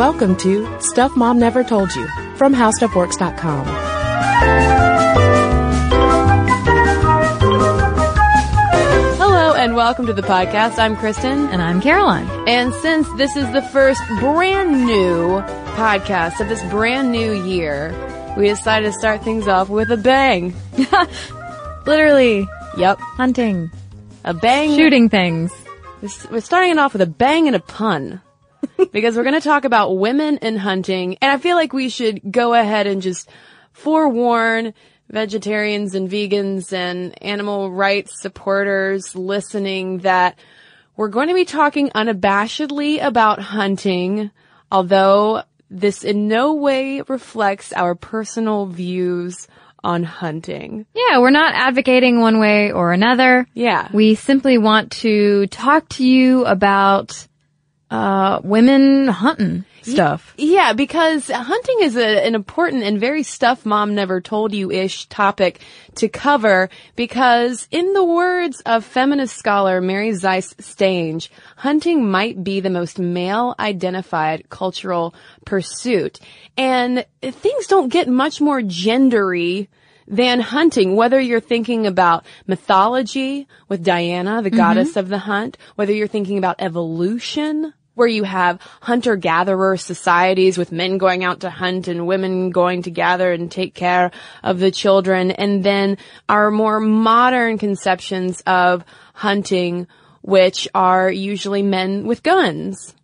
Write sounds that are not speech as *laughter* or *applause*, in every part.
Welcome to Stuff Mom Never Told You from HowStuffWorks.com. Hello and welcome to the podcast. I'm Cristen. And I'm Caroline. And since this is the first brand new podcast of this brand new year, we decided to start things off with a bang. *laughs* Literally Yep. hunting, A bang. shooting things. We're starting it off with a bang and a pun. Because we're going to talk about women and hunting. And I feel like we should go ahead and just forewarn vegetarians and vegans and animal rights supporters listening that we're going to be talking unabashedly about hunting, although this in no way reflects our personal views on hunting. Yeah, we're not advocating one way or another. Yeah. We simply want to talk to you about uh women hunting stuff. Yeah, because hunting is a, an important and very stuff mom never told you ish topic to cover because in the words of feminist scholar Mary Zeiss Stange, hunting might be the most male identified cultural pursuit. And things don't get much more gendery than hunting, whether you're thinking about mythology with Diana, the goddess of the hunt, whether you're thinking about evolution, where you have hunter-gatherer societies with men going out to hunt and women going to gather and take care of the children, and then our more modern conceptions of hunting, which are usually men with guns.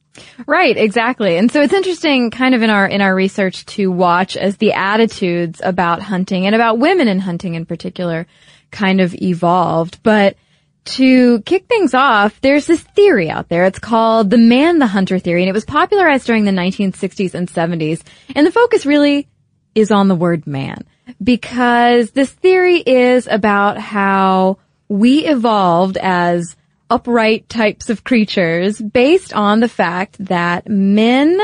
Right, exactly. And so it's interesting kind of in our in our research to watch as the attitudes about hunting and about women in hunting in particular kind of evolved. But to kick things off, there's this theory out there. It's called the man the hunter theory and it was popularized during the 1960s and 70s. And the focus really is on the word man because this theory is about how we evolved as upright types of creatures based on the fact that men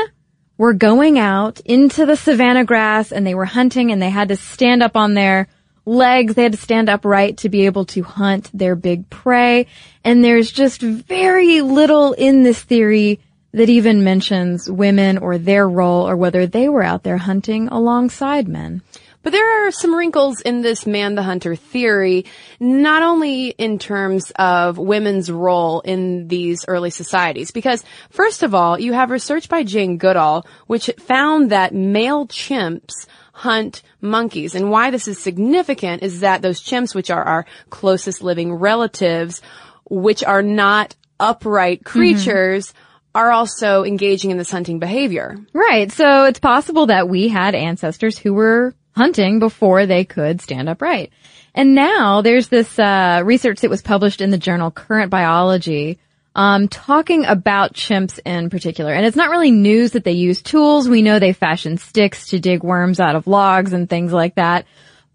were going out into the savanna grass and they were hunting and they had to stand up on their legs. They had to stand upright to be able to hunt their big prey. And there's just very little in this theory that even mentions women or their role or whether they were out there hunting alongside men. But there are some wrinkles in this man the hunter theory, not only in terms of women's role in these early societies, because first of all, you have research by Jane Goodall, which found that male chimps hunt monkeys. And why this is significant is that those chimps, which are our closest living relatives, which are not upright creatures, are also engaging in this hunting behavior. Right. So it's possible that we had ancestors who were hunting before they could stand upright. And now there's this uh, research that was published in the journal Current Biology um, talking about chimps in particular. And it's not really news that they use tools. We know they fashion sticks to dig worms out of logs and things like that.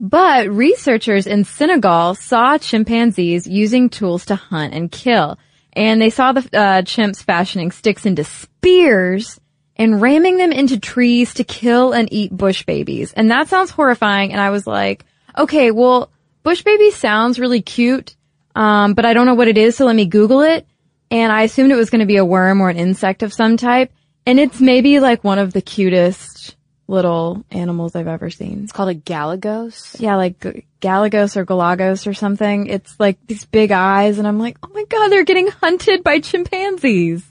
But researchers in Senegal saw chimpanzees using tools to hunt and kill. And they saw the uh, chimps fashioning sticks into spears and ramming them into trees to kill and eat bush babies. And that sounds horrifying. And I was like, okay, well, bush baby sounds really cute, um, but I don't know what it is, so let me Google it. And I assumed it was going to be a worm or an insect of some type. And it's maybe like one of the cutest little animals I've ever seen. It's called a galagos. Yeah, like G- Galagos or Galagos or something. It's like these big eyes and I'm like, oh my god, they're getting hunted by chimpanzees.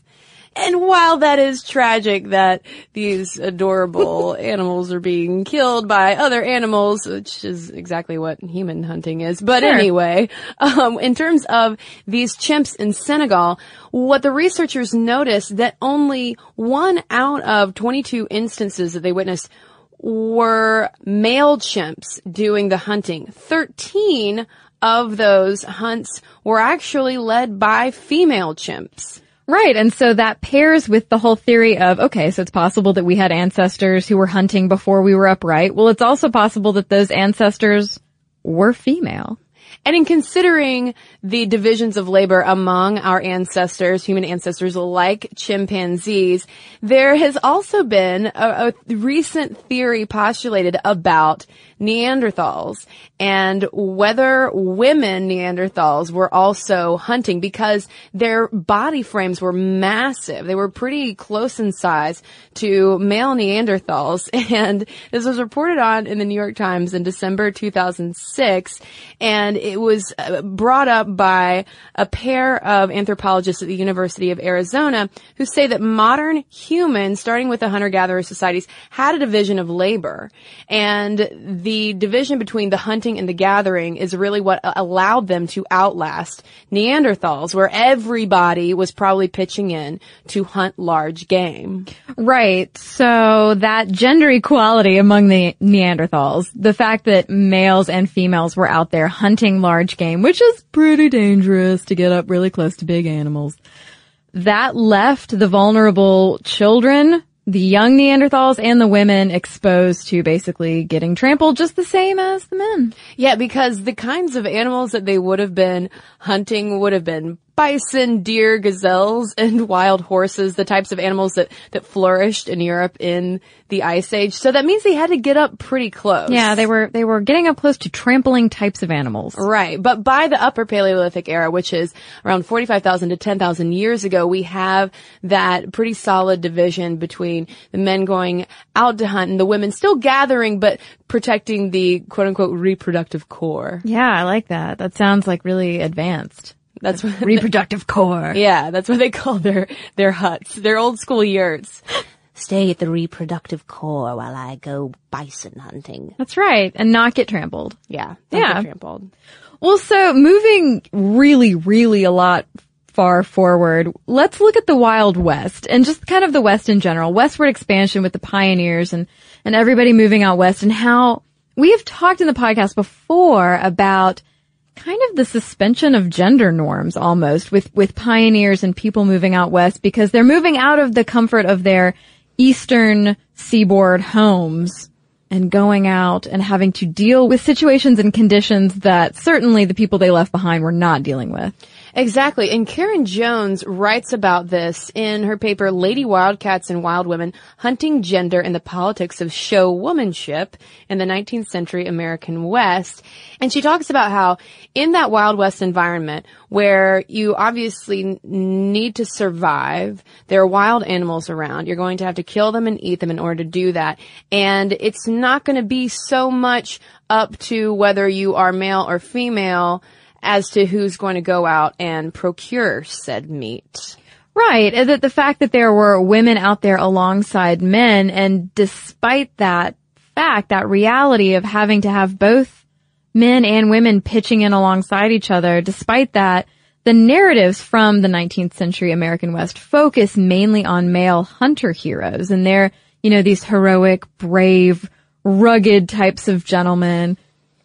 And while that is tragic that these adorable *laughs* animals are being killed by other animals, which is exactly what human hunting is. But Sure. anyway, um, in terms of these chimps in Senegal, what the researchers noticed that only one out of 22 instances that they witnessed were male chimps doing the hunting. 13 of those hunts were actually led by female chimps. Right. And so that pairs with the whole theory of, okay, so it's possible that we had ancestors who were hunting before we were upright. Well, it's also possible that those ancestors were female. And in considering the divisions of labor among our ancestors, human ancestors like chimpanzees, there has also been a, a recent theory postulated about Neanderthals and whether women Neanderthals were also hunting because their body frames were massive. They were pretty close in size to male Neanderthals. *laughs* And this was reported on in the New York Times in December 2006. And it was uh, brought up by a pair of anthropologists at the University of Arizona who say that modern humans, starting with the hunter-gatherer societies, had a division of labor. And the division between the hunting and the gathering is really what uh, allowed them to outlast Neanderthals, where everybody was probably pitching in to hunt large game. Right. So that gender equality among the Neanderthals, the fact that males and females were out there hunting large game, which is pretty dangerous to get up really close to big animals, that left the vulnerable children the young Neanderthals and the women exposed to basically getting trampled just the same as the men. Yeah, because the kinds of animals that they would have been hunting would have been bison, deer, gazelles, *laughs* and wild horses, the types of animals that, that flourished in Europe in the Ice Age. So that means they had to get up pretty close. Yeah, they were, they were getting up close to trampling types of animals. Right. But by the Upper Paleolithic era, which is around 45,000 to 10,000 years ago, we have that pretty solid division between the men going out to hunt and the women still gathering, but protecting the quote unquote reproductive core. Yeah, I like that. That sounds like really advanced. That's what reproductive core. Yeah, that's what they call their their huts, their old school yurts. Stay at the reproductive core while I go bison hunting. That's right, and not get trampled. Yeah, yeah, trampled. Well, so moving really, really a lot far forward, let's look at the Wild West and just kind of the West in general, westward expansion with the pioneers and and everybody moving out west, and how we have talked in the podcast before about kind of the suspension of gender norms almost with, with pioneers and people moving out west because they're moving out of the comfort of their eastern seaboard homes and going out and having to deal with situations and conditions that certainly the people they left behind were not dealing with. Exactly. And Karen Jones writes about this in her paper, Lady Wildcats and Wild Women, Hunting Gender and the Politics of Show Womanship in the 19th Century American West. And she talks about how in that Wild West environment where you obviously need to survive, there are wild animals around. You're going to have to kill them and eat them in order to do that. And it's not going to be so much up to whether you are male or female as to who's going to go out and procure said meat. Right. That the fact that there were women out there alongside men and despite that fact, that reality of having to have both men and women pitching in alongside each other, despite that, the narratives from the 19th century American West focus mainly on male hunter heroes and they're, you know, these heroic, brave, rugged types of gentlemen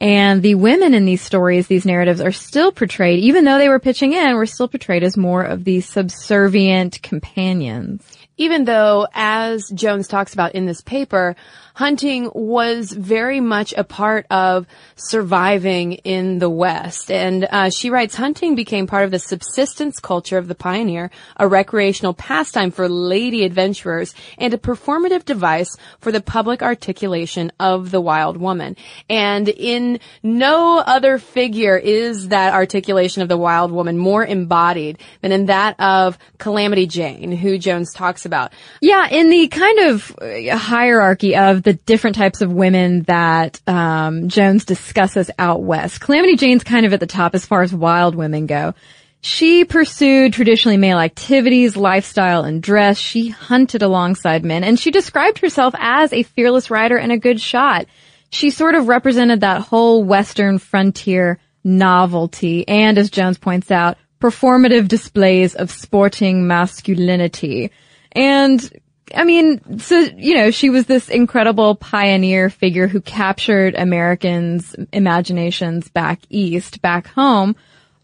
and the women in these stories, these narratives are still portrayed, even though they were pitching in, were still portrayed as more of these subservient companions. Even though, as Jones talks about in this paper, hunting was very much a part of surviving in the West. And uh, she writes, hunting became part of the subsistence culture of the pioneer, a recreational pastime for lady adventurers, and a performative device for the public articulation of the wild woman. And in no other figure is that articulation of the wild woman more embodied than in that of Calamity Jane, who Jones talks about. Yeah, in the kind of hierarchy of the different types of women that um, Jones discusses out west. Calamity Jane's kind of at the top as far as wild women go. She pursued traditionally male activities, lifestyle, and dress. She hunted alongside men, and she described herself as a fearless rider and a good shot. She sort of represented that whole Western frontier novelty, and as Jones points out, performative displays of sporting masculinity. And I mean, so, you know, she was this incredible pioneer figure who captured Americans' imaginations back east, back home,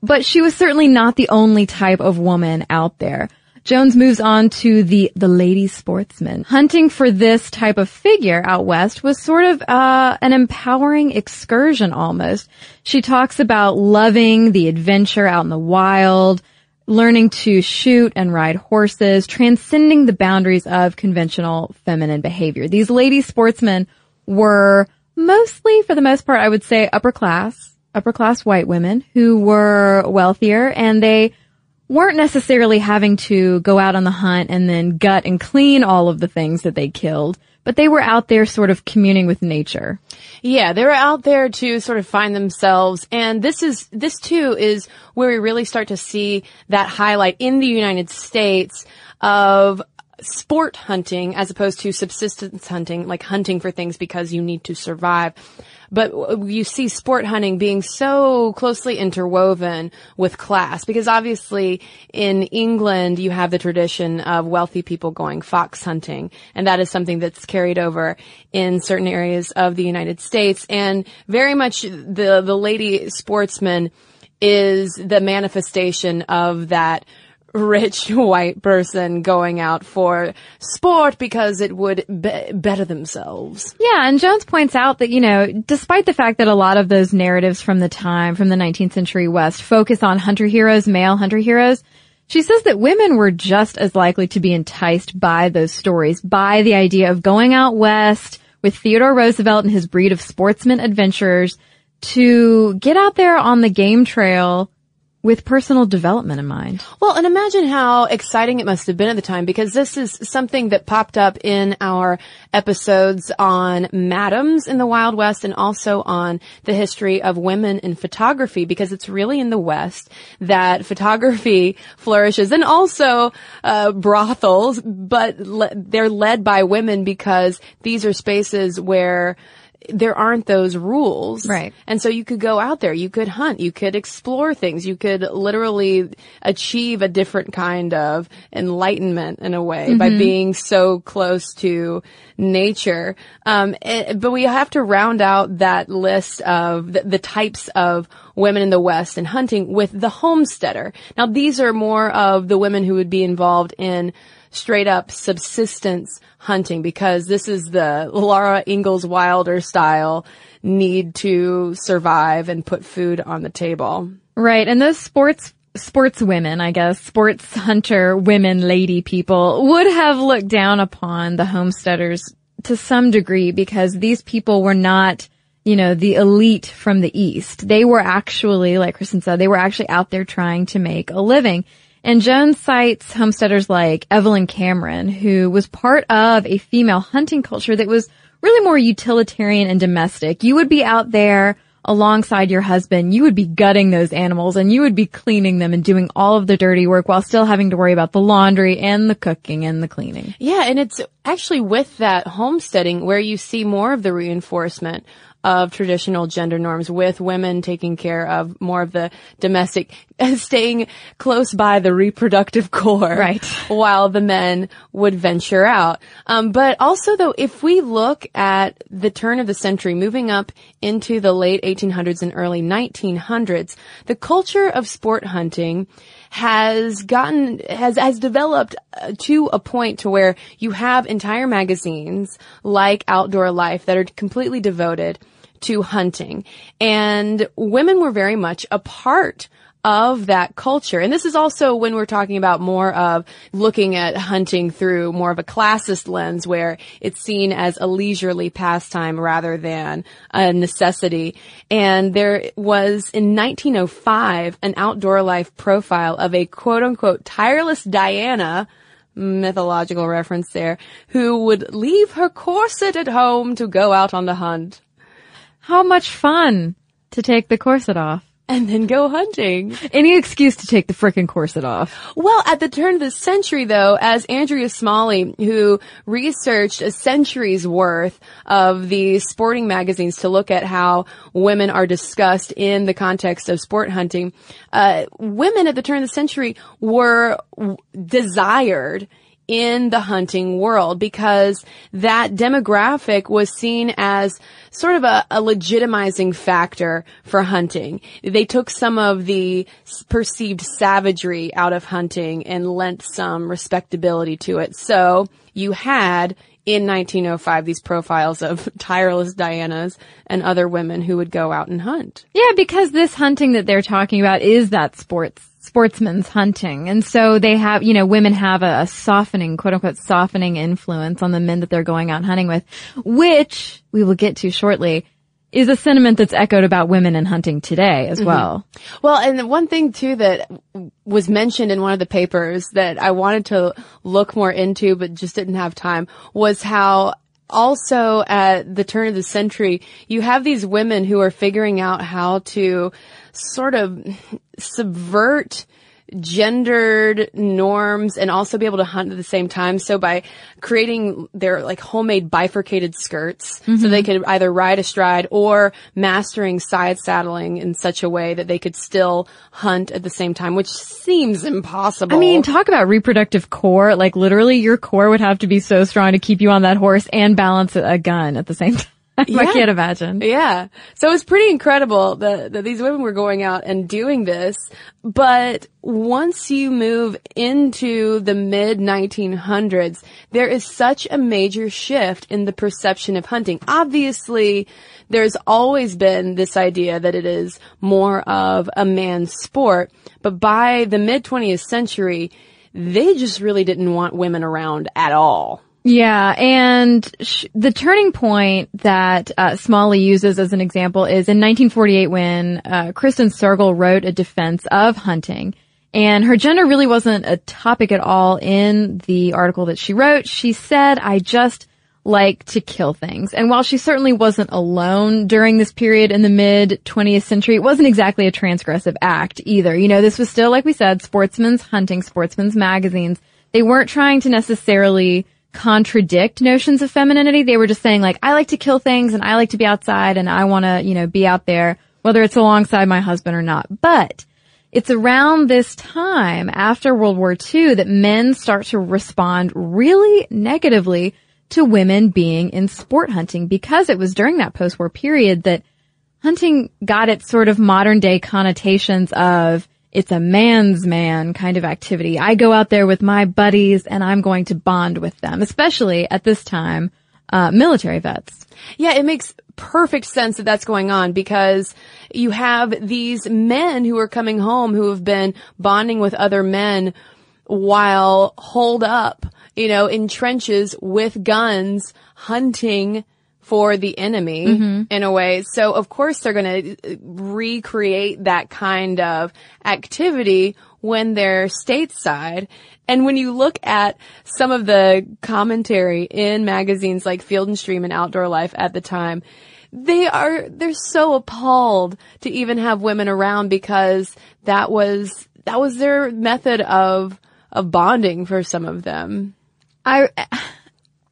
but she was certainly not the only type of woman out there. Jones moves on to the the lady sportsman. Hunting for this type of figure out west was sort of uh, an empowering excursion almost. She talks about loving the adventure out in the wild, learning to shoot and ride horses, transcending the boundaries of conventional feminine behavior. These lady sportsmen were mostly, for the most part, I would say upper class, upper class white women who were wealthier and they weren't necessarily having to go out on the hunt and then gut and clean all of the things that they killed, but they were out there sort of communing with nature. Yeah, they were out there to sort of find themselves. And this is, this too is where we really start to see that highlight in the United States of sport hunting as opposed to subsistence hunting, like hunting for things because you need to survive. But uh, you see sport hunting being so closely interwoven with class because obviously in England you have the tradition of wealthy people going fox hunting and that is something that's carried over in certain areas of the United States. And very much the, the lady sportsman is the manifestation of that rich *laughs* white person going out for sport because it would be- better themselves. Yeah, and Jones points out that, you know, despite the fact that a lot of those narratives from the time, from the 19th century West, focus on hunter heroes, male hunter heroes, she says that women were just as likely to be enticed by those stories, by the idea of going out west with Theodore Roosevelt and his breed of sportsmen adventurers to get out there on the game trail with personal development in mind. Well, and imagine how exciting it must have been at the time because this is something that popped up in our episodes on madams in the Wild West and also on the history of women in photography because it's really in the West that photography *laughs* flourishes and also uh, brothels, but le- they're led by women because these are spaces where there aren't those rules. Right. And so you could go out there, you could hunt, you could explore things, you could literally achieve a different kind of enlightenment in a way mm-hmm. by being so close to nature. Um, it, eh, but we have to round out that list of the, the types of women in the West and hunting with the homesteader. Now these are more of the women who would be involved in straight up subsistence hunting because this is the Laura Ingalls Wilder style need to survive and put food on the table. Right. And those sports sports women, I guess, sports hunter women, lady people would have looked down upon the homesteaders to some degree because these people were not, you know, the elite from the East. They were actually, like Cristen said, they were actually out there trying to make a living. And Jones cites homesteaders like Evelyn Cameron, who was part of a female hunting culture that was really more utilitarian and domestic. You would be out there alongside your husband, you would be gutting those animals and you would be cleaning them and doing all of the dirty work while still having to worry about the laundry and the cooking and the cleaning. Yeah, and it's actually with that homesteading where you see more of the reinforcement of traditional gender norms with women taking care of more of the domestic, *laughs* staying close by the reproductive *laughs* core. Right. While the men would venture out. Um, but also though, if we look at the turn of the century, moving up into the late 1800s and early 1900s, the culture of sport hunting has gotten has has developed uh, to a point to where you have entire magazines like Outdoor Life that are completely devoted to hunting. And women were very much a part of that culture. And this is also when we're talking about more of looking at hunting through more of a classist lens where it's seen as a leisurely pastime rather than a necessity. And there was in 1905 an outdoor life profile of a quote unquote tireless Diana mythological reference there, who would leave her corset at home to go out on the hunt. How much fun to take the corset off. And then go hunting. Any excuse to take the frickin' corset off. Well, at the turn of the century though, as Andrea Smalley, who researched a century's worth of the sporting magazines to look at how women are discussed in the context of sport hunting, uh, women at the turn of the century were desired in the hunting world because that demographic was seen as sort of a, a, legitimizing factor for hunting. They took some of the perceived savagery out of hunting and lent some respectability to it. So you had in 1905 these profiles of *laughs* tireless Dianas and other women who would go out and hunt. Yeah, because this hunting that they're talking about is that sports sportsman's hunting. And so they have, you know, women have a, a, softening, quote unquote, softening influence on the men that they're going out hunting with, which we will get to shortly is a sentiment that's echoed about women in hunting today as mm-hmm. well. Well, and one thing too that was mentioned in one of the papers that I wanted to look more into but just didn't have time was how also at the turn of the century, you have these women who are figuring out how to sort of subvert gendered norms and also be able to hunt at the same time. So by creating their like homemade bifurcated skirts mm-hmm. so they could either ride astride or mastering side saddling in such a way that they could still hunt at the same time, which seems impossible. I mean, talk about reproductive core. Like literally your core would have to be so strong to keep you on that horse and balance a gun at the same time. Yeah. *laughs* I can't imagine. Yeah. So it's pretty incredible that, that these women were going out and doing this. But once you move into the mid 1900s, there is such a major shift in the perception of hunting. Obviously, there's always been this idea that it is more of a man's sport. But by the mid 20th century, they just really didn't want women around at all. Yeah, and sh- the turning point that uh, Smalley uses as an example is in 1948 when uh, Kristen Sergel wrote a defense of hunting. And her gender really wasn't a topic at all in the article that she wrote. She said, I just like to kill things. And while she certainly wasn't alone during this period in the mid 20th century, it wasn't exactly a transgressive act either. You know, this was still, like we said, sportsmen's hunting, sportsmen's magazines. They weren't trying to necessarily contradict notions of femininity. They were just saying like, I like to kill things and I like to be outside and I want to, you know, be out there, whether it's alongside my husband or not. But it's around this time after World War II that men start to respond really negatively to women being in sport hunting because it was during that post-war period that hunting got its sort of modern day connotations of it's a man's man kind of activity. I go out there with my buddies and I'm going to bond with them, especially at this time, uh, military vets. Yeah, it makes perfect sense that that's going on because you have these men who are coming home who have been bonding with other men while holed up, you know, in trenches with guns, hunting for the enemy mm-hmm. in a way. So of course they're going to recreate that kind of activity when they're stateside. And when you look at some of the commentary in magazines like Field and Stream and Outdoor Life at the time, they are, they're so appalled to even have women around because that was, that was their method of, of bonding for some of them. I,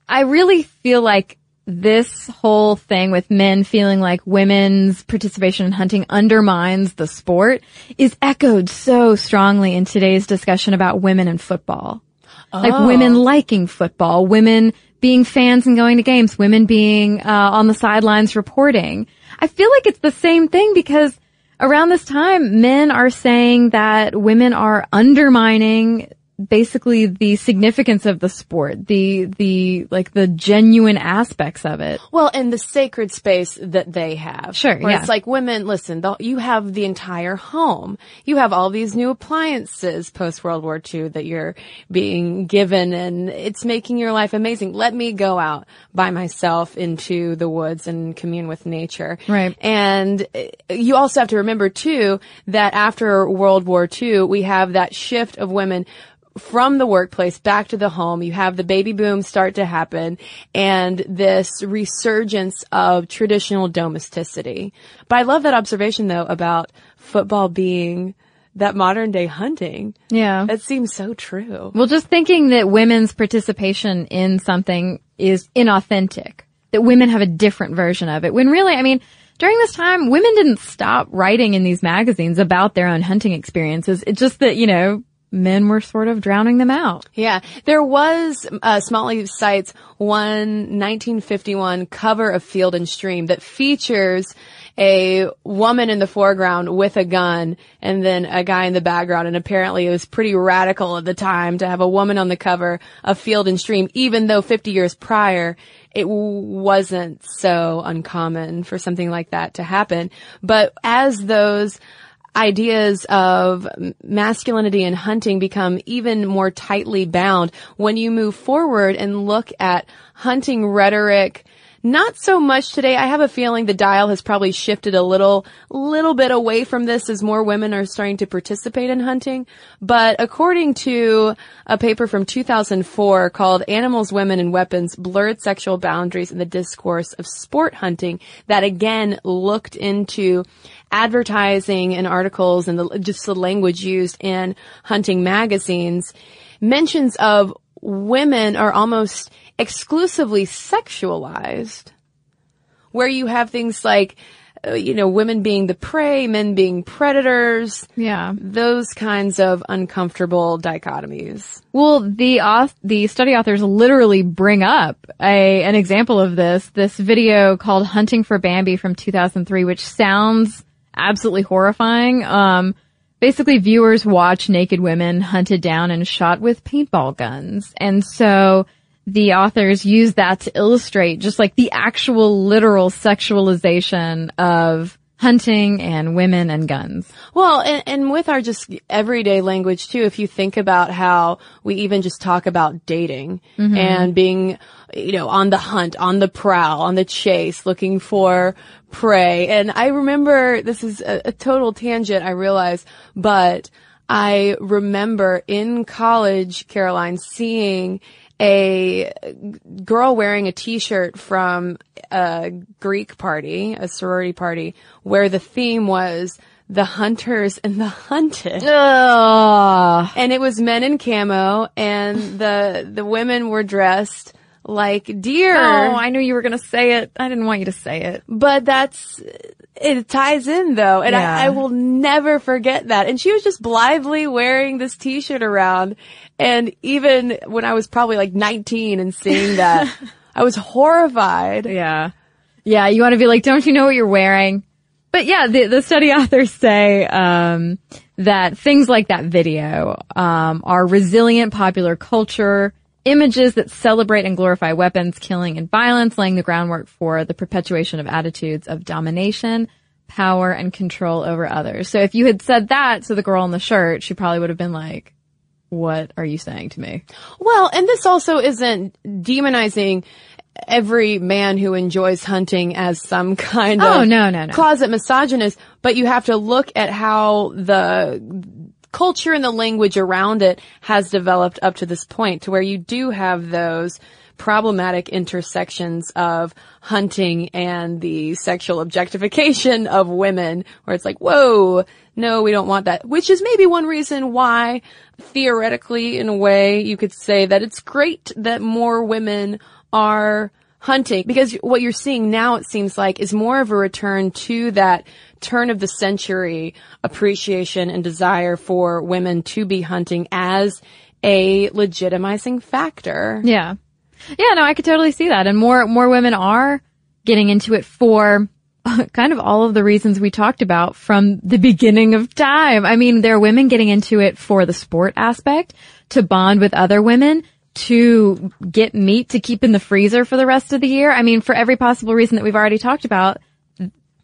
I really feel like this whole thing with men feeling like women's participation in hunting undermines the sport is echoed so strongly in today's discussion about women in football. Oh. Like women liking football, women being fans and going to games, women being uh, on the sidelines reporting. I feel like it's the same thing because around this time, men are saying that women are undermining basically the significance of the sport, the, the, like the genuine aspects of it. Well, and the sacred space that they have. Sure, where yeah. It's like women, listen, the, you have the entire home. You have all these new appliances post World War II that you're being given and it's making your life amazing. Let me go out by myself into the woods and commune with nature. Right. And uh, you also have to remember too that after World War II, we have that shift of women from the workplace back to the home. You have the baby boom start to happen and this resurgence of traditional domesticity. But I love that observation though about football being that modern day hunting. Yeah. That seems so true. Well, just thinking that women's participation in something is inauthentic, that women have a different version of it, when really, I mean, during this time, women didn't stop writing in these magazines about their own hunting experiences. It's just that, you know, men were sort of drowning them out. Yeah, there was uh, Smalley cites one 1951 cover of Field and Stream that features a woman in the foreground with a gun and then a guy in the background. And apparently it was pretty radical at the time to have a woman on the cover of Field and Stream, even though 50 years prior it wasn't so uncommon for something like that to happen. But as those ideas of masculinity and hunting become even more tightly bound. When you move forward and look at hunting rhetoric, not so much today. I have a feeling the dial has probably shifted a little, little bit away from this as more women are starting to participate in hunting. But according to a paper from 2004 called Animals, Women, and Weapons, Blurred Sexual Boundaries in the Discourse of Sport Hunting, that again looked into advertising and articles and the, just the language used in hunting magazines, mentions of women are almost exclusively sexualized, where you have things like, uh, you know, women being the prey, men being predators. Yeah. Those kinds of uncomfortable dichotomies. Well, the auth- the study authors literally bring up a an example of this. This video called "Hunting for Bambi" from 2003, which sounds absolutely horrifying. Um, basically, viewers watch naked women hunted down and shot with paintball guns, and so the authors use that to illustrate just like the actual literal sexualization of hunting and women and guns. Well, and, and, with our just everyday language too, if you think about how we even just talk about dating mm-hmm. and being, you know, on the hunt, on the prowl, on the chase, looking for prey. And I remember, this is a, a total tangent, I realize, but I remember in college, Caroline, seeing a girl wearing a t-shirt from a Greek party, a sorority party, where the theme was the hunters and the hunted. Ugh. And it was men in camo and the, the women were dressed like deer. Oh, I knew you were going to say it. I didn't want you to say it. But that's, it ties in though. And yeah. I, I will never forget that. And she was just blithely wearing this t-shirt around. And even when I was probably like 19 and seeing that, *laughs* I was horrified. Yeah. Yeah. You want to be like, don't you know what you're wearing? But yeah, the, the study *laughs* authors say, um, that things like that video, um, are resilient popular culture images that celebrate and glorify weapons, killing, and violence, laying the groundwork for the perpetuation of attitudes of domination, power, and control over others. So if you had said that to the girl in the shirt, she probably would have been like, what are you saying to me? Well, and this also isn't demonizing every man who enjoys hunting as some kind oh, of no, no, no. closet misogynist, but you have to look at how the culture and the language around it has developed up to this point to where you do have those problematic intersections of hunting and the sexual objectification of women where it's like, whoa, no, we don't want that, which is maybe one reason why theoretically in a way you could say that it's great that more women are hunting because what you're seeing now it seems like is more of a return to that turn of the century appreciation and desire for women to be hunting as a legitimizing factor. Yeah. Yeah, no, I could totally see that. And more, more women are getting into it for *laughs* kind of all of the reasons we talked about from the beginning of time. I mean, there are women getting into it for the sport aspect, to bond with other women, to get meat to keep in the freezer for the rest of the year. I mean, for every possible reason that we've already talked about,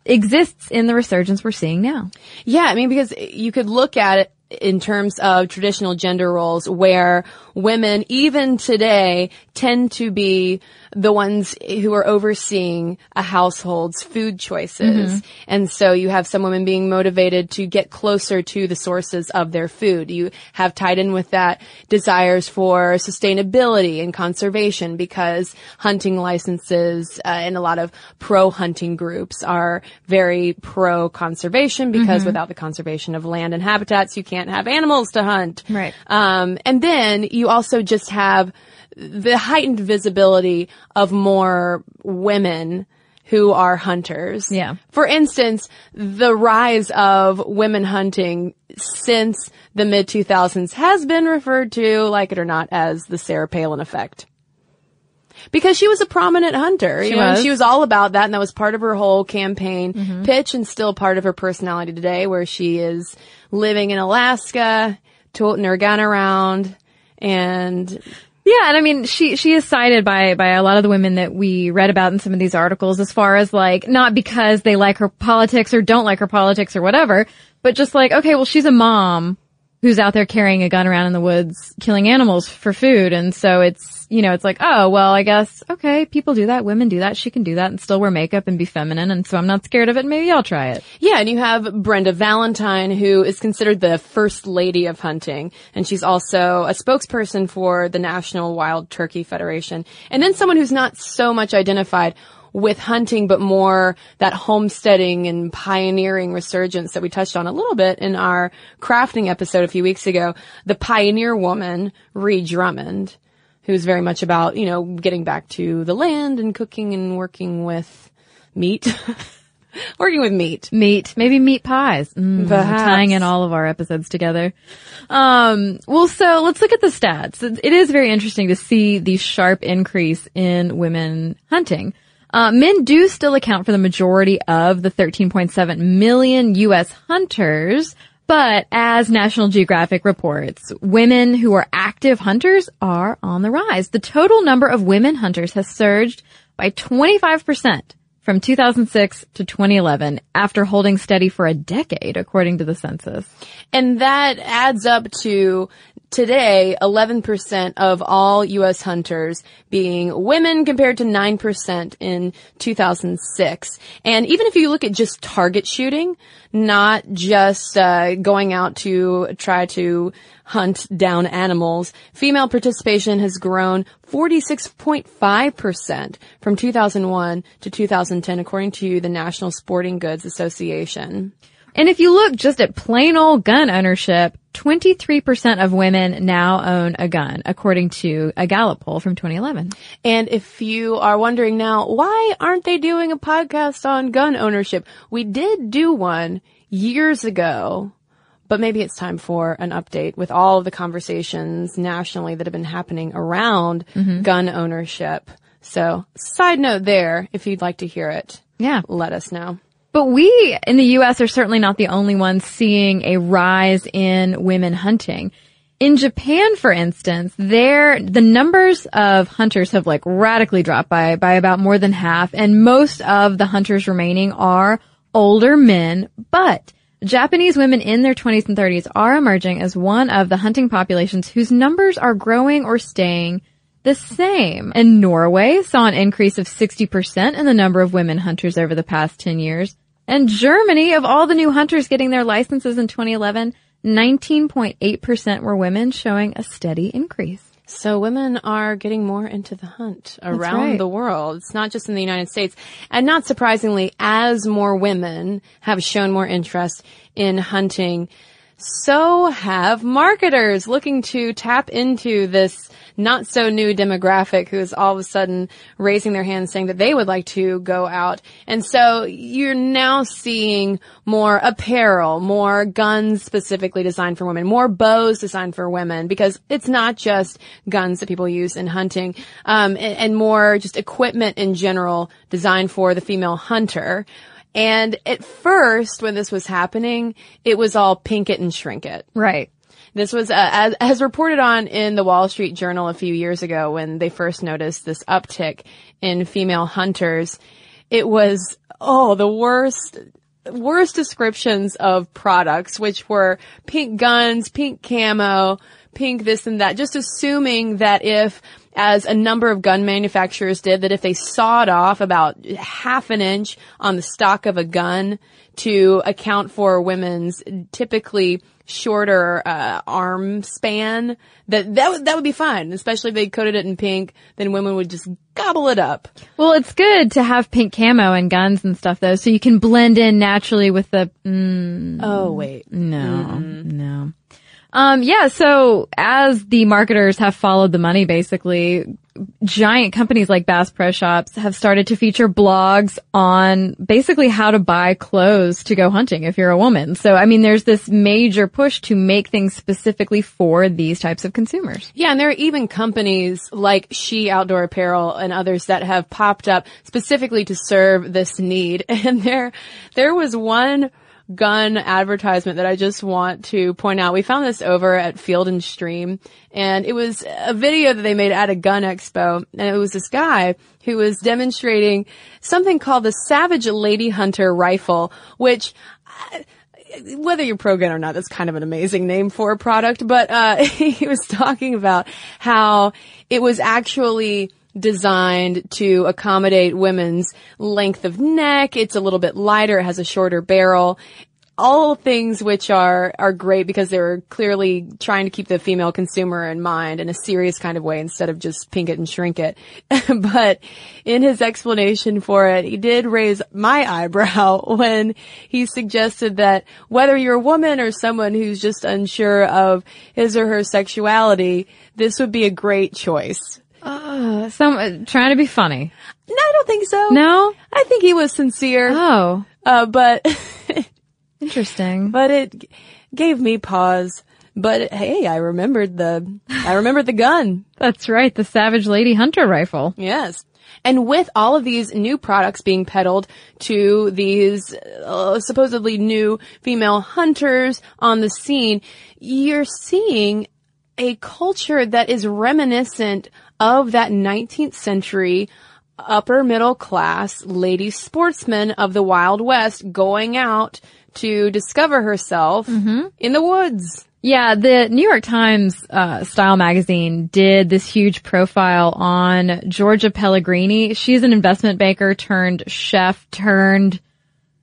exists in the resurgence we're seeing now. Yeah, I mean, because you could look at it in terms of traditional gender roles where women, even today, tend to be the ones who are overseeing a household's food choices. Mm-hmm. And so you have some women being motivated to get closer to the sources of their food. You have tied in with that desires for sustainability and conservation because hunting licenses uh, and a lot of pro hunting groups are very pro conservation because mm-hmm. without the conservation of land and habitats, you can't have animals to hunt. Right. Um, and then you also just have the heightened visibility of more women who are hunters. Yeah. For instance, the rise of women hunting since the mid 2000s has been referred to, like it or not, as the Sarah Palin effect. Because she was a prominent hunter. She was. Mm-hmm. she was all about that and that was part of her whole campaign pitch and still part of her personality today where she is living in Alaska, toting her gun around and Yeah, and I mean, she she is cited by by a lot of the women that we read about in some of these articles, as far as like not because they like her politics or don't like her politics or whatever, but just like okay, well, she's a mom who's out there carrying a gun around in the woods, killing animals for food, and so it's you know it's like oh well, I guess okay, people do that, women do that, she can do that, and still wear makeup and be feminine, and so I'm not scared of it. Maybe I'll try it. Yeah, and you have Brenda Valentine, who is considered the first lady of hunting, and she's also a spokesperson for the National Wild Turkey Federation. And then someone who's not so much identified with hunting, but more that homesteading and pioneering resurgence that we touched on a little bit in our crafting episode a few weeks ago. The pioneer woman, Ree Drummond, who's very much about, you know, getting back to the land and cooking and working with meat. *laughs* working with meat. Meat, maybe meat pies. Mm, tying in all of our episodes together. Um, well, so let's look at the stats. It- It is very interesting to see the sharp increase in women hunting. Uh, men do still account for the majority of the 13.7 million U.S. hunters, but as National Geographic reports, women who are active hunters are on the rise. The total number of women hunters has surged by 25% from 2006 to 2011 after holding steady for a decade, according to the census. And that adds up to today 11% of all U.S. hunters being women compared to 9% in 2006. And even if you look at just target shooting, not just uh, going out to try to hunt down animals, female participation has grown 46.5% from 2001 to 2010 according to the National Sporting Goods Association. And if you look just at plain old gun ownership, 23% of women now own a gun, according to a Gallup poll from 2011. And if you are wondering now, why aren't they doing a podcast on gun ownership? We did do one years ago, but maybe it's time for an update with all of the conversations nationally that have been happening around mm-hmm. gun ownership. So side note there, if you'd like to hear it, Yeah. let us know. But we in the U.S. are certainly not the only ones seeing a rise in women hunting. In Japan, for instance, there, the numbers of hunters have like radically dropped by, by about more than half, and most of the hunters remaining are older men, but Japanese women in their 20s and 30s are emerging as one of the hunting populations whose numbers are growing or staying the same. And Norway saw an increase of 60% in the number of women hunters over the past 10 years. And Germany, of all the new hunters getting their licenses in 2011, 19.8% were women, showing a steady increase. So women are getting more into the hunt around right. the world. It's not just in the United States. And not surprisingly, as more women have shown more interest in hunting, so have marketers looking to tap into this not so new demographic who is all of a sudden raising their hands saying that they would like to go out. And so you're now seeing more apparel, more guns specifically designed for women, more bows designed for women because it's not just guns that people use in hunting, um, and, and more just equipment in general designed for the female hunter. And at first, when this was happening, it was all pink it and shrink it. Right. This was, uh, as, as reported on in the Wall Street Journal a few years ago when they first noticed this uptick in female hunters. It was, oh, the worst, worst descriptions of products, which were pink guns, pink camo, pink this and that, just assuming that if, as a number of gun manufacturers did, that if they sawed off about half an inch on the stock of a gun to account for women's typically shorter uh, arm span, that that would that would be fun, Especially if they coated it in pink, then women would just gobble it up. Well, it's good to have pink camo and guns and stuff though, so you can blend in naturally with the, mm, Oh wait, no, no. Um, yeah, so as the marketers have followed the money, basically, giant companies like Bass Pro Shops have started to feature blogs on basically how to buy clothes to go hunting if you're a woman. So, I mean, there's this major push to make things specifically for these types of consumers. Yeah, and there are even companies like She Outdoor Apparel and others that have popped up specifically to serve this need. *laughs* And there, there was one gun advertisement that I just want to point out. We found this over at Field and Stream and it was a video that they made at a gun expo and it was this guy who was demonstrating something called the Savage Lady Hunter rifle, which whether you're pro gun or not, that's kind of an amazing name for a product, but, uh, *laughs* he was talking about how it was actually designed to accommodate women's length of neck. It's a little bit lighter. It has a shorter barrel. All things which are, are great because they're clearly trying to keep the female consumer in mind in a serious kind of way instead of just pink it and shrink it. *laughs* but in his explanation for it, he did raise my eyebrow *laughs* when he suggested that whether you're a woman or someone who's just unsure of his or her sexuality, this would be a great choice. Uh, some, uh, trying to be funny. No, I don't think so. No? I think he was sincere. Oh. Uh, but, *laughs* Interesting. but it g- gave me pause. But hey, I remembered the, I remembered the gun. That's right, the Savage Lady Hunter rifle. Yes. And with all of these new products being peddled to these uh, supposedly new female hunters on the scene, you're seeing a culture that is reminiscent of that 19th century upper middle class lady sportsman of the Wild West going out to discover herself in the woods. Yeah, the New York Times uh, Style magazine did this huge profile on Georgia Pellegrini. She's an investment banker turned chef turned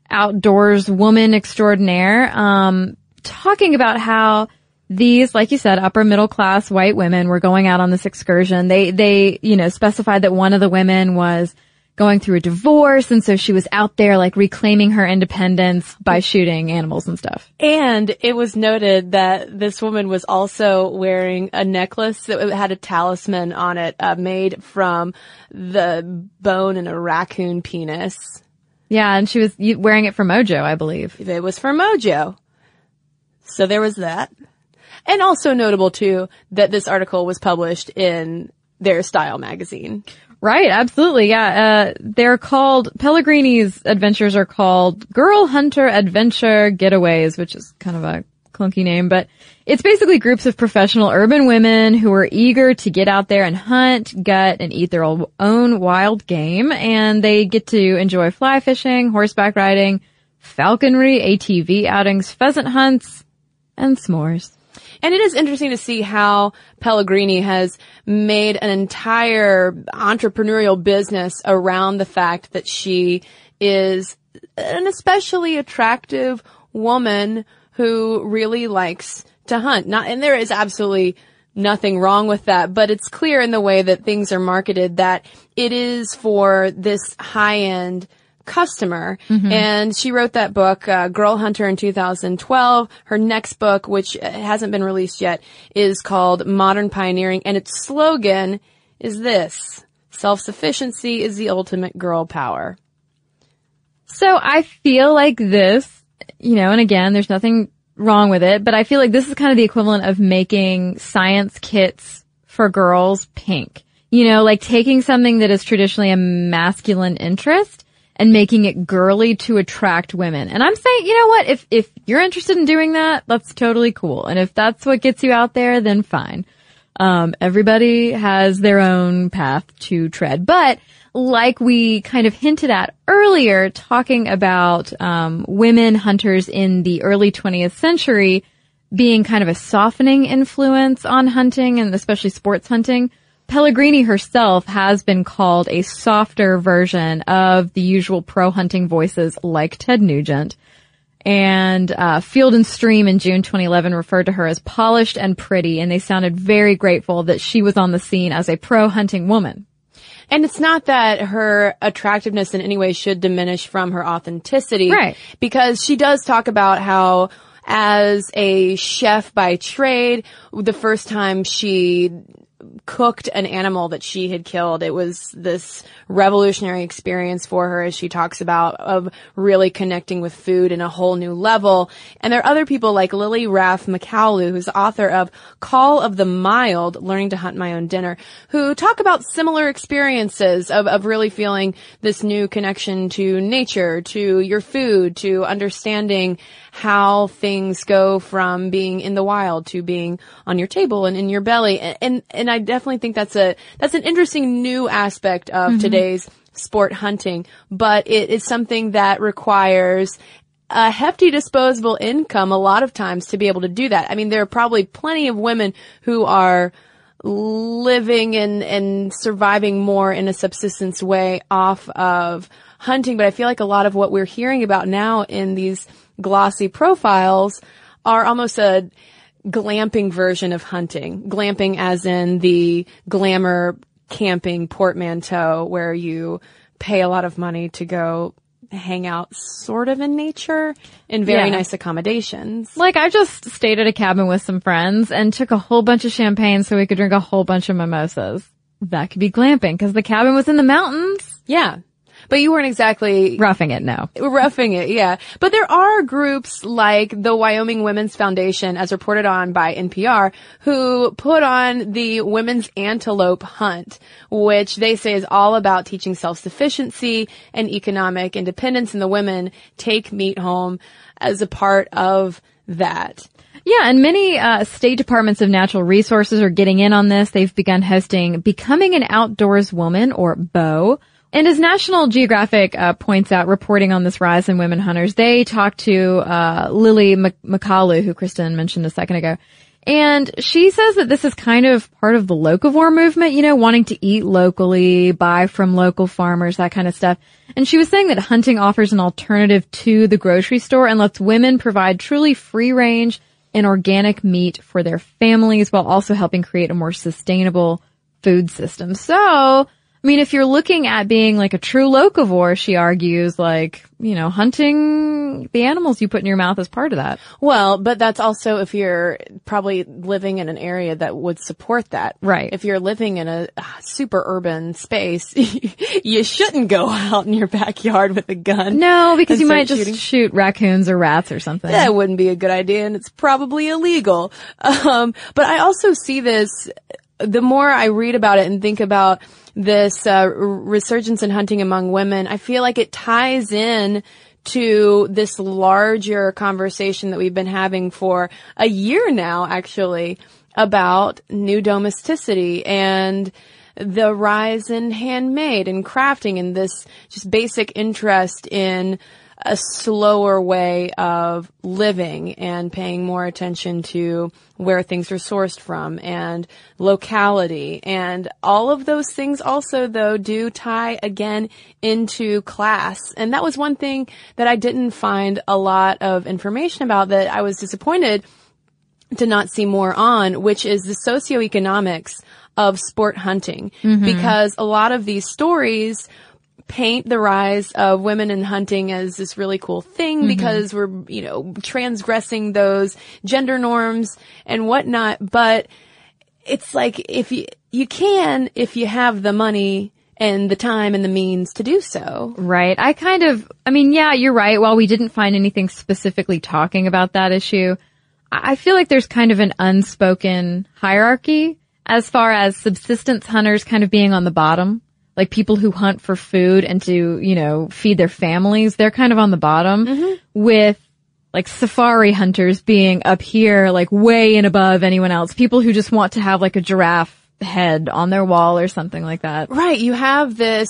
outdoors woman extraordinaire, um, talking about how these, like you said, upper middle class white women were going out on this excursion. They, they, you know, specified that one of the women was going through a divorce and so she was out there like reclaiming her independence by shooting animals and stuff. And it was noted that this woman was also wearing a necklace that had a talisman on it, uh, made from the bone in a raccoon penis. Yeah, and she was wearing it for Mojo, I believe. It was for Mojo. So there was that. And also notable too that this article was published in their style magazine. Right, absolutely. Yeah, uh, they're called Pellegrini's adventures are called Girl Hunter Adventure Getaways, which is kind of a clunky name, but it's basically groups of professional urban women who are eager to get out there and hunt, gut, and eat their own wild game, and they get to enjoy fly fishing, horseback riding, falconry, ATV outings, pheasant hunts, and s'mores. And it is interesting to see how Pellegrini has made an entire entrepreneurial business around the fact that she is an especially attractive woman who really likes to hunt. Not, and there is absolutely nothing wrong with that, but it's clear in the way that things are marketed that it is for this high end customer. And she wrote that book, uh, Girl Hunter in 2012. Her next book, which hasn't been released yet, is called Modern Pioneering. And its slogan is this. Self-sufficiency is the ultimate girl power. So I feel like this, you know, and again, there's nothing wrong with it, but I feel like this is kind of the equivalent of making science kits for girls pink. You know, like taking something that is traditionally a masculine interest and making it girly to attract women. And I'm saying, you know what? If, if you're interested in doing that, that's totally cool. And if that's what gets you out there, then fine. Um, everybody has their own path to tread, but like we kind of hinted at earlier, talking about um, women hunters in the early 20th century being kind of a softening influence on hunting and especially sports hunting. Pellegrini herself has been called a softer version of the usual pro hunting voices like Ted Nugent. And uh, Field and Stream in June 2011 referred to her as polished and pretty, and they sounded very grateful that she was on the scene as a pro hunting woman. And it's not that her attractiveness in any way should diminish from her authenticity. Right. Because she does talk about how as a chef by trade. The first time she cooked an animal that she had killed. It was this revolutionary experience for her as she talks about of really connecting with food in a whole new level. And there are other people like Lily Raff McCaulou, who's author of Call of the Mild, Learning to Hunt My Own Dinner, who talk about similar experiences of, of really feeling this new connection to nature, to your food, to understanding how things go from being in the wild to being on your table and in your belly. And, and, and I definitely think that's a, that's an interesting new aspect of mm-hmm. today's sport hunting, but it is something that requires a hefty disposable income a lot of times to be able to do that. I mean, there are probably plenty of women who are living and, and surviving more in a subsistence way off of hunting, but I feel like a lot of what we're hearing about now in these glossy profiles are almost a glamping version of hunting. Glamping as in the glamour camping portmanteau where you pay a lot of money to go hang out sort of in nature in very yeah. nice accommodations. Like I just stayed at a cabin with some friends and took a whole bunch of champagne so we could drink a whole bunch of mimosas. That could be glamping because the cabin was in the mountains. Yeah. But you weren't exactly roughing it, no. Roughing it, yeah. But there are groups like the Wyoming Women's Foundation, as reported on by NPR, who put on the Women's Antelope Hunt, which they say is all about teaching self-sufficiency and economic independence, and the women take meat home as a part of that. Yeah, and many uh, state departments of natural resources are getting in on this. They've begun hosting Becoming an Outdoors Woman, or BOW, and as National Geographic uh, points out, reporting on this rise in women hunters, they talked to uh, Lily McCaulou, who Cristen mentioned a second ago, and she says that this is kind of part of the locavore movement, you know, wanting to eat locally, buy from local farmers, that kind of stuff. And she was saying that hunting offers an alternative to the grocery store and lets women provide truly free range and organic meat for their families while also helping create a more sustainable food system. So, I mean, if you're looking at being like a true locavore, she argues, like, you know, hunting the animals you put in your mouth is part of that. Well, but that's also if you're probably living in an area that would support that. Right. If you're living in a super urban space, *laughs* you shouldn't go out in your backyard with a gun. No, because you might just shooting. shoot raccoons or rats or something. That wouldn't be a good idea and it's probably illegal. *laughs* Um, but I also see this, the more I read about it and think about this uh, resurgence in hunting among women, I feel like it ties in to this larger conversation that we've been having for a year now, actually, about new domesticity and the rise in handmade and crafting and this just basic interest in a slower way of living and paying more attention to where things are sourced from and locality and all of those things also though do tie again into class. And that was one thing that I didn't find a lot of information about that I was disappointed to not see more on, which is the socioeconomics of sport hunting. Mm-hmm. Because a lot of these stories paint the rise of women in hunting as this really cool thing mm-hmm. because we're, you know, transgressing those gender norms and whatnot. But it's like if you, you can if you have the money and the time and the means to do so. Right. I kind of, I mean, yeah, you're right. While we didn't find anything specifically talking about that issue, I feel like there's kind of an unspoken hierarchy as far as subsistence hunters kind of being on the bottom like people who hunt for food and to, you know, feed their families, they're kind of on the bottom mm-hmm. with like safari hunters being up here, like way and above anyone else. People who just want to have like a giraffe head on their wall or something like that. Right. You have this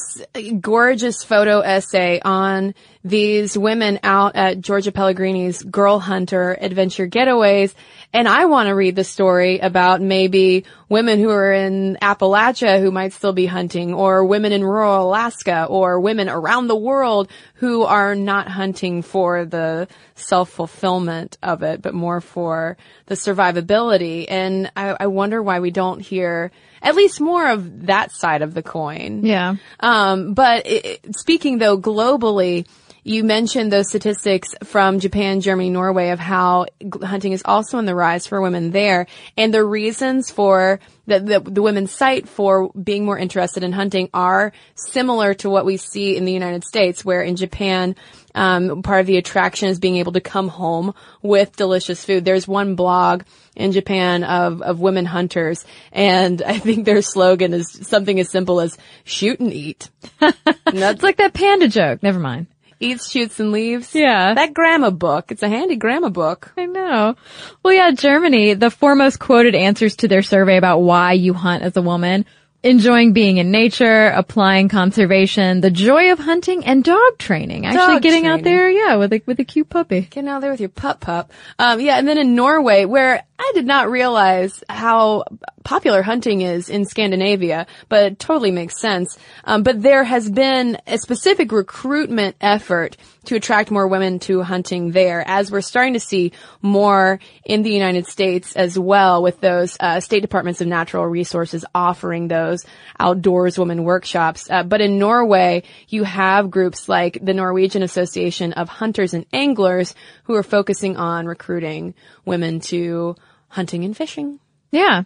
gorgeous photo essay on these women out at Georgia Pellegrini's Girl Hunter Adventure Getaways and I want to read the story about maybe women who are in Appalachia who might still be hunting or women in rural Alaska or women around the world who are not hunting for the self-fulfillment of it, but more for the survivability. And I, I wonder why we don't hear at least more of that side of the coin. Yeah. Um, but it, speaking though globally, you mentioned those statistics from Japan, Germany, Norway of how hunting is also on the rise for women there. And the reasons for that the, the women cite for being more interested in hunting are similar to what we see in the United States, where in Japan, um, part of the attraction is being able to come home with delicious food. There's one blog in Japan of, of women hunters, and *laughs* I think their slogan is something as simple as shoot and eat. *laughs* It's like that panda joke. Never mind. Eats, shoots, and leaves. Yeah. That grammar book. It's a handy grammar book. I know. Well, yeah, Germany, the foremost quoted answers to their survey about why you hunt as a woman, enjoying being in nature, applying conservation, the joy of hunting, and dog training. Actually Dog getting out there, yeah, with a, with a cute puppy. Getting out there with your pup pup. Um, yeah, and then in Norway, where I did not realize how popular hunting is in Scandinavia, but it totally makes sense. Um, but there has been a specific recruitment effort to attract more women to hunting there, as we're starting to see more in the United States as well, with those uh, state departments of natural resources offering those outdoors women workshops. Uh, but in Norway, you have groups like the Norwegian Association of Hunters and Anglers who are focusing on recruiting women to hunting and fishing. Yeah.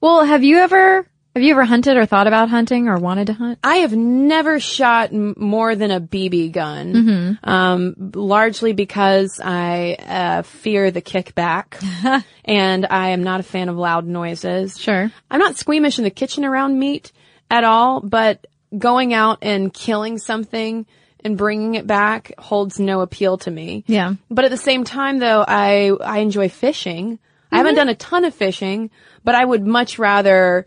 Well, have you ever, have you ever hunted or thought about hunting or wanted to hunt? I have never shot m- more than a BB gun, um, largely because I uh, fear the kickback, *laughs* and I am not a fan of loud noises. Sure. I'm not squeamish in the kitchen around meat at all, but going out and killing something and bringing it back holds no appeal to me. Yeah. But at the same time, though, I I enjoy fishing. I haven't done a ton of fishing, but I would much rather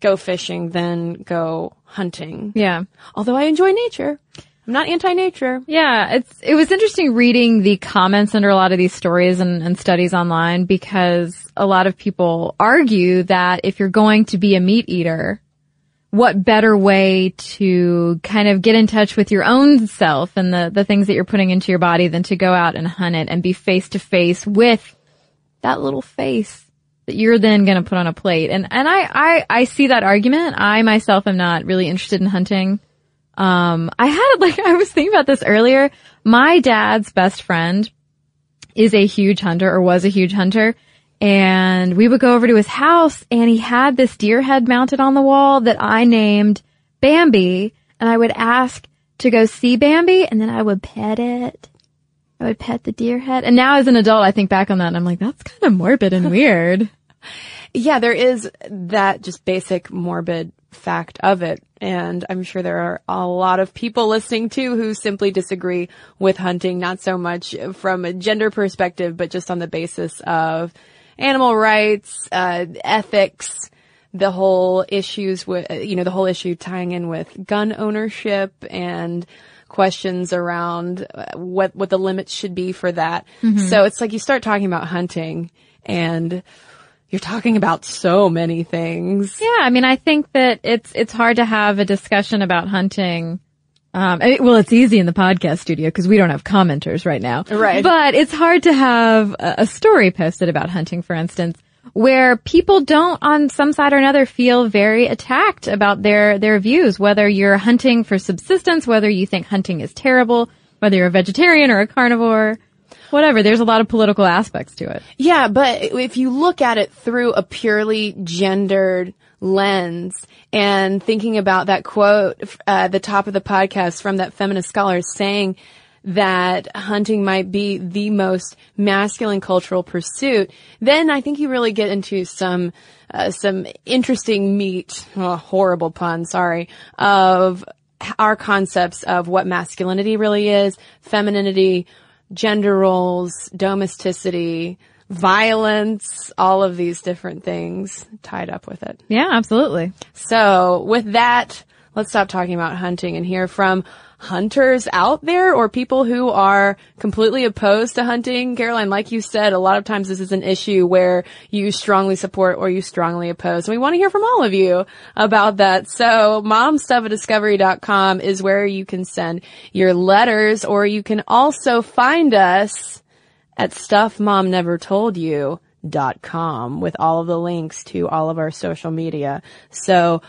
go fishing than go hunting. Yeah. Although I enjoy nature, I'm not anti-nature. Yeah, it's it was interesting reading the comments under a lot of these stories and, and studies online because a lot of people argue that if you're going to be a meat eater, what better way to kind of get in touch with your own self and the, the things that you're putting into your body than to go out and hunt it and be face to face with that little face that you're then going to put on a plate. And, and I, I, I see that argument. I myself am not really interested in hunting. Um, I had *laughs* like, I was thinking about this earlier. My dad's best friend is a huge hunter or was a huge hunter. And we would go over to his house and he had this deer head mounted on the wall that I named Bambi. And I would ask to go see Bambi and then I would pet it. I would pet the deer head. And now as an adult, I think back on that and I'm like, that's kind of morbid and *laughs* weird. Yeah, there is that just basic morbid fact of it. And I'm sure there are a lot of people listening too who simply disagree with hunting, not so much from a gender perspective, but just on the basis of animal rights, uh, ethics, the whole issues with, you know, the whole issue tying in with gun ownership and questions around uh, what, what the limits should be for that. So it's like you start talking about hunting and you're talking about so many things. Yeah, I mean, I think that it's it's hard to have a discussion about hunting. Um, I- well, it's easy in the podcast studio because we don't have commenters right now. Right. But it's hard to have a, a story posted about hunting, for instance, where people don't, on some side or another, feel very attacked about their their views. Whether you're hunting for subsistence, whether you think hunting is terrible, whether you're a vegetarian or a carnivore, whatever. There's a lot of political aspects to it. Yeah, but if you look at it through a purely gendered lens and thinking about that quote uh, at the top of the podcast from that feminist scholar saying that hunting might be the most masculine cultural pursuit, then I think you really get into some uh, some interesting meat, oh, horrible pun, sorry, of our concepts of what masculinity really is, femininity, gender roles, domesticity, violence, all of these different things tied up with it. Yeah, absolutely. So with that, let's stop talking about hunting and hear from hunters out there or people who are completely opposed to hunting. Caroline, like you said, a lot of times this is an issue where you strongly support or you strongly oppose. And we want to hear from all of you about that. So momstuff@discovery.com is where you can send your letters or you can also find us at stuffmomnevertoldyou.com with all of the links to all of our social media. So,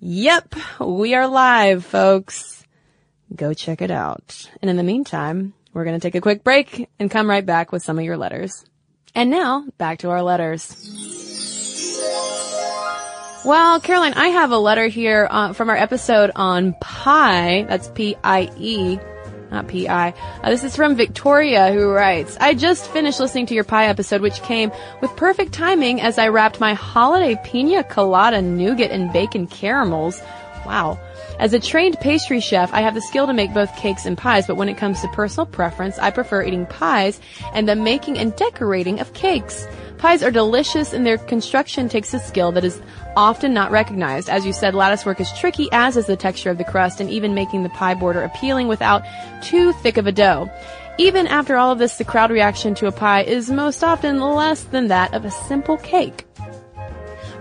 yep, we are live, folks. Go check it out. And in the meantime, we're going to take a quick break and come right back with some of your letters. And now, back to our letters. Well, Caroline, I have a letter here uh, from our episode on pie. That's P-I-E, not P-I. Uh, this is from Victoria who writes, I just finished listening to your pie episode, which came with perfect timing as I wrapped my holiday pina colada nougat and bacon caramels. Wow. As a trained pastry chef, I have the skill to make both cakes and pies, but when it comes to personal preference, I prefer eating pies and the making and decorating of cakes. Pies are delicious and their construction takes a skill that is often not recognized. As you said, lattice work is tricky, as is the texture of the crust and even making the pie border appealing without too thick of a dough. Even after all of this, the crowd reaction to a pie is most often less than that of a simple cake.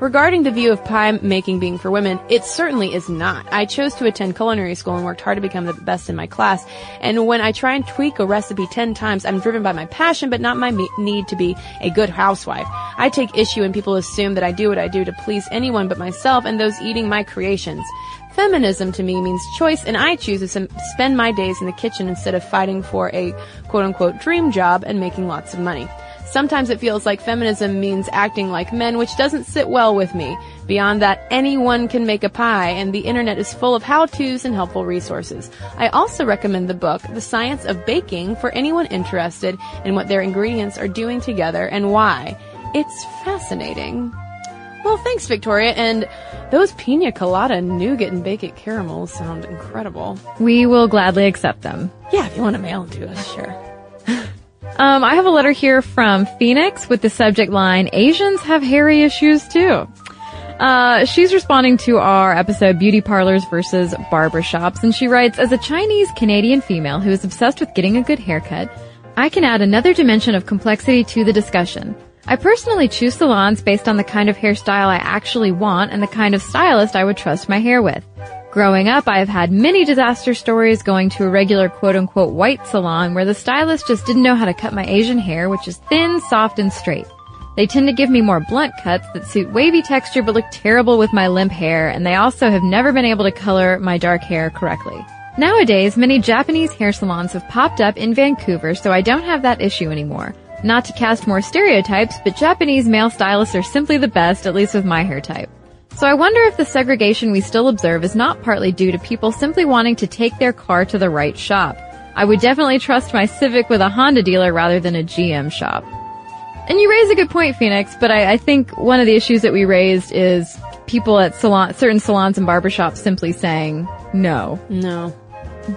Regarding the view of pie making being for women, it certainly is not. I chose to attend culinary school and worked hard to become the best in my class. And when I try and tweak a recipe 10 times, I'm driven by my passion, but not my me- need to be a good housewife. I take issue when people assume that I do what I do to please anyone but myself and those eating my creations. Feminism to me means choice, and I choose to spend my days in the kitchen instead of fighting for a quote unquote dream job and making lots of money. Sometimes it feels like feminism means acting like men, which doesn't sit well with me. Beyond that, anyone can make a pie, and the internet is full of how-tos and helpful resources. I also recommend the book, The Science of Baking, for anyone interested in what their ingredients are doing together and why. It's fascinating. Well, thanks, Victoria. And those pina colada nougat and bacon caramels sound incredible. We will gladly accept them. Yeah, if you want to mail them to us, sure. Um, I have a letter here from Phoenix with the subject line, Asians have hairy issues too. Uh, she's responding to our episode Beauty Parlors versus Barbershops, and she writes, As a Chinese Canadian female who is obsessed with getting a good haircut, I can add another dimension of complexity to the discussion. I personally choose salons based on the kind of hairstyle I actually want and the kind of stylist I would trust my hair with. Growing up, I have had many disaster stories going to a regular quote unquote white salon where the stylist just didn't know how to cut my Asian hair, which is thin, soft, and straight. They tend to give me more blunt cuts that suit wavy texture but look terrible with my limp hair, and they also have never been able to color my dark hair correctly. Nowadays, many Japanese hair salons have popped up in Vancouver, so I don't have that issue anymore. Not to cast more stereotypes, but Japanese male stylists are simply the best, at least with my hair type. So I wonder if the segregation we still observe is not partly due to people simply wanting to take their car to the right shop. I would definitely trust my Civic with a Honda dealer rather than a GM shop. And you raise a good point, Phoenix, but I, I think one of the issues that we raised is people at salon, certain salons and barbershops simply saying no. No.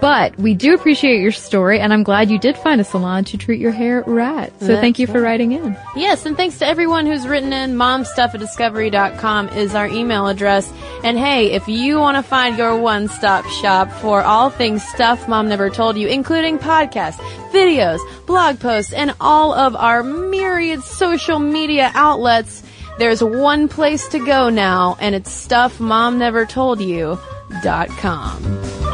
But we do appreciate your story, and I'm glad you did find a salon to treat your hair right. So That's thank you for writing in. Yes, and thanks to everyone who's written in. Momstuff at discovery.com is our email address. And hey, if you want to find your one-stop shop for all things stuff mom never told you, including podcasts, videos, blog posts, and all of our myriad social media outlets, there's one place to go now, and it's stuffmomnevertoldyou.com.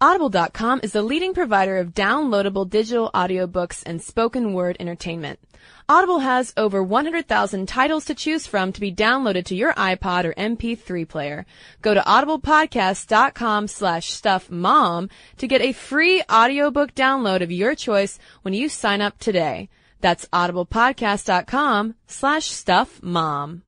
Audible.com is the leading provider of downloadable digital audiobooks and spoken word entertainment. Audible has over 100,000 titles to choose from to be downloaded to your iPod or MP3 player. Go to audiblepodcast.com slash stuffmom to get a free audiobook download of your choice when you sign up today. That's audiblepodcast.com slash stuffmom.